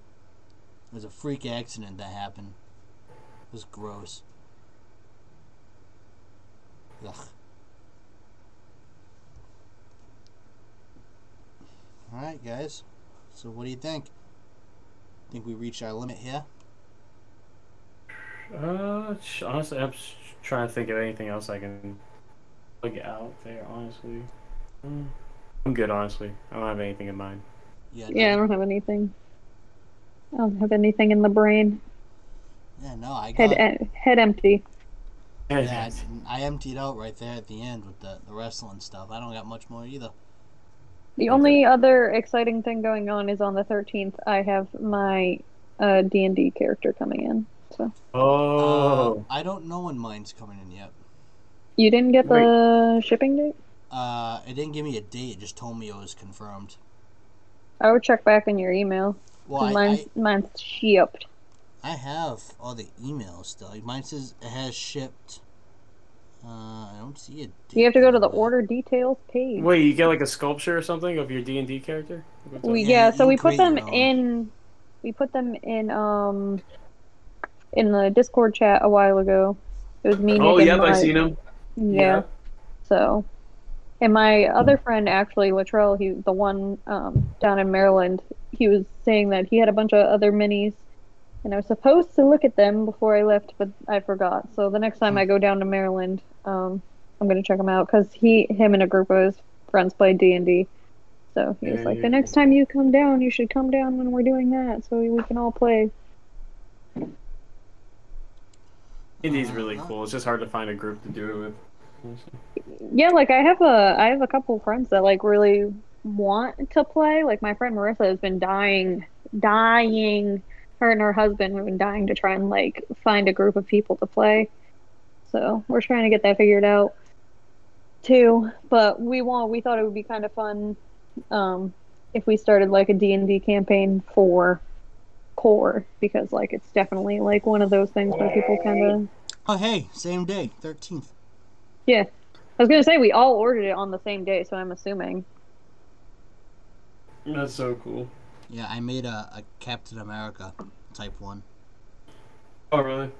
It was a freak accident that happened. It was gross. Ugh. Alright, guys. So, what do you think? Think we reached our limit here? Uh, honestly, I'm trying to think of anything else I can plug out there. Honestly, Mm, I'm good. Honestly, I don't have anything in mind. Yeah, Yeah, I don't have anything. I don't have anything in the brain. yeah, no, I got. em- head empty. Yeah, I, I emptied out right there at the end with the, the wrestling stuff. I don't got much more either. The only other exciting thing going on is on the 13th. I have my uh, D&D character coming in. So Oh, Uh, I don't know when mine's coming in yet. you didn't get the shipping date? Uh, it didn't give me a date. It just told me it was confirmed. I would check back in your email. Well, 'cause I, mine's, mine's shipped. I, I have all the emails still. Like mine says it has shipped. Uh, I don't see it. You have to go to the order details page. wait, you get like a sculpture or something of your D and D character? We. Yeah, yeah, so we put them own. in. We put them in um in the Discord chat a while ago. It was me. oh, Nick, yep, I my- seen him. Yeah. So, and my other friend actually, Latrell, he the one um, down in Maryland, he was saying that he had a bunch of other minis, and I was supposed to look at them before I left, but I forgot. So the next time I go down to Maryland, um, I'm gonna check them out because he, him, and a group of his friends play D and D. So he was Yeah, like, the next time you come down, you should come down when we're doing that, so we can all play. D&D's really cool. It's just hard to find a group to do it with. Yeah, like I have a I have a couple friends that like really want to play. Like my friend Marissa has been dying dying her and her husband have been dying to try and like find a group of people to play. So we're trying to get that figured out too. But we want we thought it would be kind of fun um if we started like a D&D campaign for core because like it's definitely like one of those things where people kind of Oh, hey, same day, thirteenth. yeah. I was gonna say we all ordered it on the same day, so I'm assuming. That's so cool. Yeah, I made a, a Captain America type one. Oh, really?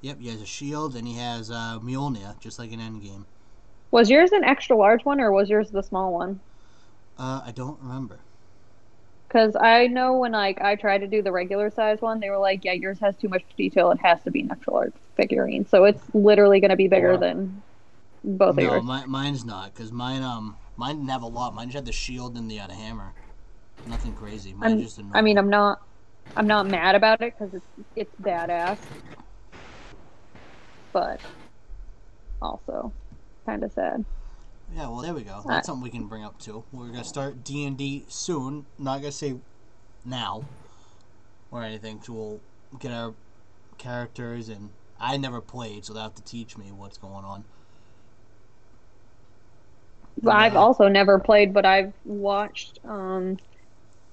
Yep, he has a shield and he has uh, Mjolnir, just like an Endgame. Was yours an extra large one, or was yours the small one? Uh, I don't remember. Because I know when like I tried to do the regular size one, they were like, "Yeah, yours has too much detail. It has to be an extra large figurine." So it's literally gonna be bigger wow. than both of yours. mi- mine's not, because mine um mine didn't have a lot. Mine just had the shield and the, uh, the hammer. Nothing crazy. Mine I'm- just a I mean, I'm not, I'm not mad about it because it's it's badass, but also kind of sad. Yeah, well, there we go. That's something we can bring up too. We're gonna start D and D soon. Not gonna say now or anything. So we'll get our characters, and I never played, so they'll have to teach me what's going on. I've also never played, but I've watched. Um,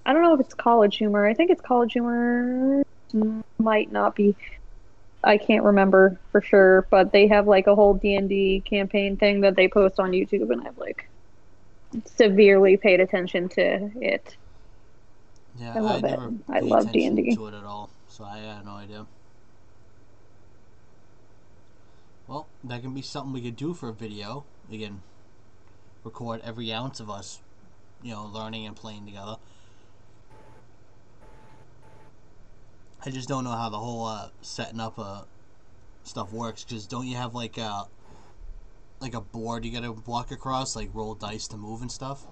I don't know if it's College Humor. I think it's College Humor. Might not be. I can't remember for sure, but they have like a whole D and D campaign thing that they post on YouTube, and I've like severely paid attention to it. Yeah, I love it. never I paid love attention D&D. to it at all, so I had no idea. Well, that can be something we could do for a video. We can record every ounce of us, you know, learning and playing together. I just don't know how the whole uh, setting up uh, stuff works. Because don't you have like a like a board you gotta walk across, like roll dice to move and stuff?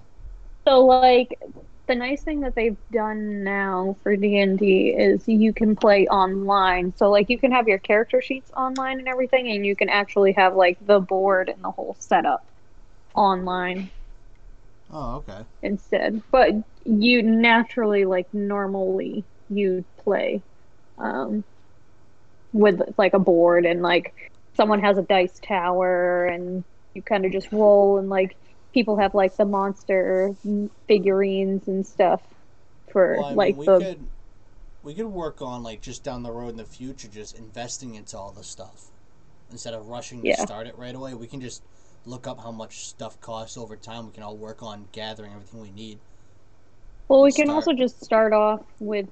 So like the nice thing that they've done now for D&D is you can play online. So like you can have your character sheets online and everything and you can actually have like the board and the whole setup online Oh, okay. instead. But you naturally like normally you play um with like a board and like someone has a dice tower and you kind of just roll and like people have like the monster figurines and stuff for Well, mean, like we the could we could work on like just down the road in the future, just investing into all the stuff instead of rushing to start it right away. We can just look up how much stuff costs over time. We can all work on gathering everything we need. well we can start. also just start off with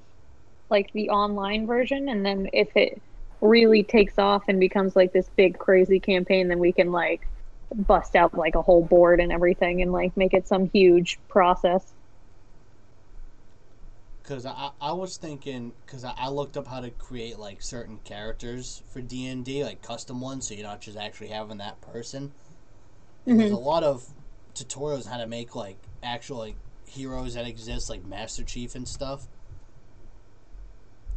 like the online version and then if it really takes off and becomes like this big crazy campaign then we can like bust out like a whole board and everything and like make it some huge process Because I, I was thinking, because I, I looked up how to create like certain characters for D and D, like custom ones, so you're not just actually having that person. And there's mm-hmm. a lot of tutorials on how to make like actual like heroes that exist, like Master Chief and stuff.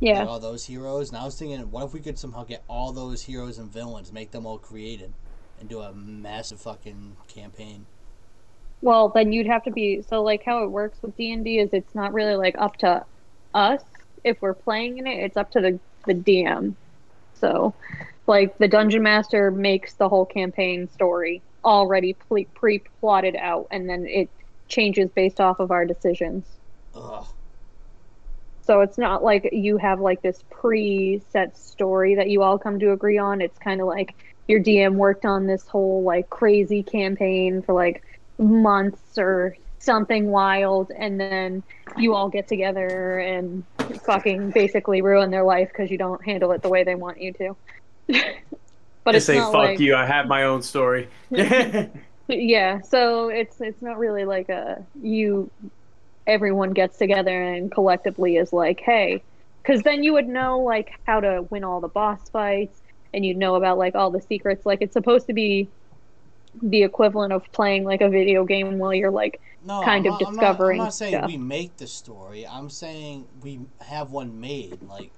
Yeah all those heroes. And I was thinking, what if we could somehow get all those heroes and villains, make them all created, and do a massive fucking campaign? Well, then you'd have to be so like how it works with D and D is it's not really like up to us if we're playing in it. It's up to the the DM. So, like the dungeon master makes the whole campaign story already pre plotted out, and then it changes based off of our decisions. Ugh. So it's not like you have like this pre-set story that you all come to agree on. It's kind of like your DM worked on this whole like crazy campaign for like months or something wild, and then you all get together and fucking basically ruin their life because you don't handle it the way they want you to. but I it's say not fuck like you. I have my own story. yeah so it's it's not really like a you everyone gets together and collectively is like hey because then you would know like how to win all the boss fights and you'd know about like all the secrets like it's supposed to be the equivalent of playing like a video game while you're like No, kind I'm of not, discovering I'm not, I'm not saying stuff. we make the story. I'm saying we have one made. Like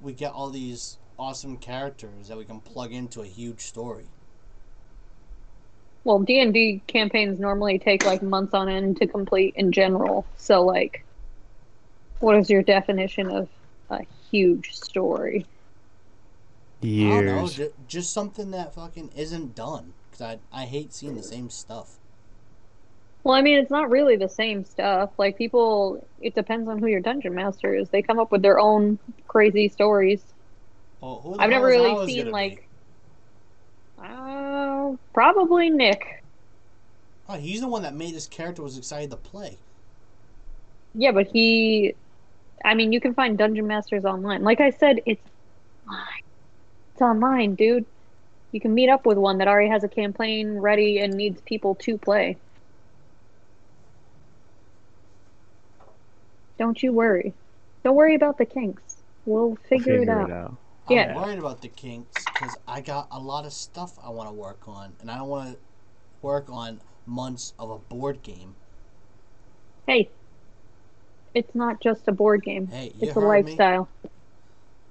we get all these awesome characters that we can plug into a huge story. Well d&d campaigns normally take like months on end to complete in general so like what is your definition of a huge story years I don't know, ju- just something that fucking isn't done. Cause I I hate seeing the same stuff. Well, I mean, it's not really the same stuff. Like people, it depends on who your dungeon master is. They come up with their own crazy stories. Well, who the I've never is really seen gonna be? like, uh, probably Nick. Oh, he's the one that made his character was excited to play. Yeah, but he, I mean, you can find dungeon masters online. Like I said, it's online. It's online, dude. You can meet up with one that already has a campaign ready and needs people to play. Don't you worry. Don't worry about the kinks. We'll figure, it out. Yeah. I'm worried about the kinks because I got a lot of stuff I want to work on, and I don't want to work on months of a board game. Hey, it's not just a board game. Hey, you It's a heard me. lifestyle.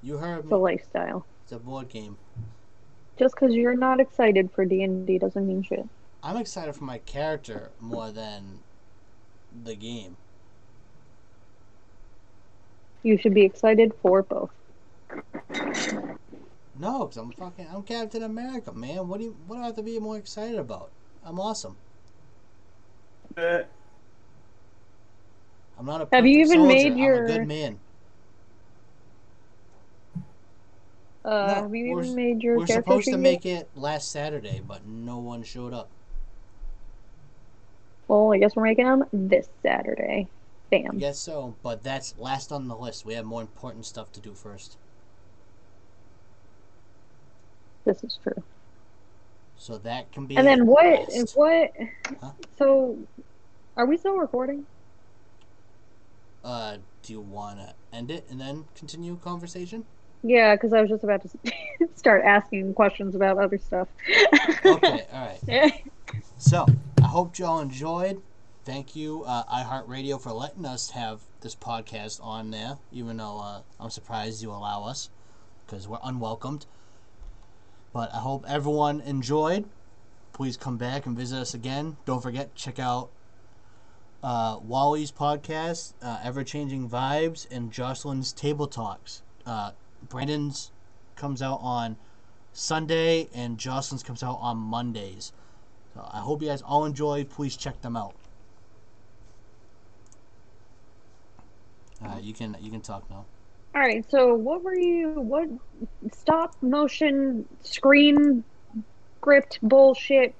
You heard me. It's a lifestyle. It's a board game. Just because you're not excited for D and D doesn't mean shit. I'm excited for my character more than the game. You should be excited for both. No, because I'm fucking I'm Captain America, man. What do you what do I have to be more excited about? I'm awesome. Uh, I'm not a Have you even soldier. made I'm your- a good man. Uh, No, have you we're even made your We're supposed to make it last Saturday, but no one showed up. Well, I guess we're making them this Saturday. I Bam. guess so, but that's last on the list. We have more important stuff to do first. This is true. So that can be And then what? What? Huh? So, are we still recording? Uh, do you want to end it and then continue conversation? Yeah, because I was just about to start asking questions about other stuff. Okay, all right. So, I hope y'all enjoyed. Thank you, uh, iHeartRadio, for letting us have this podcast on there, even though uh, I'm surprised you allow us because we're unwelcomed. But I hope everyone enjoyed. Please come back and visit us again. Don't forget, check out uh, Wally's podcast, uh, Ever Changing Vibes, and Jocelyn's Table Talks. Uh, Brandon's comes out on Sunday, and Jocelyn's comes out on Mondays. So I hope you guys all enjoyed. Please check them out. Uh, you can you can talk now. All right. So, what were you? What stop motion screen gripped bullshit?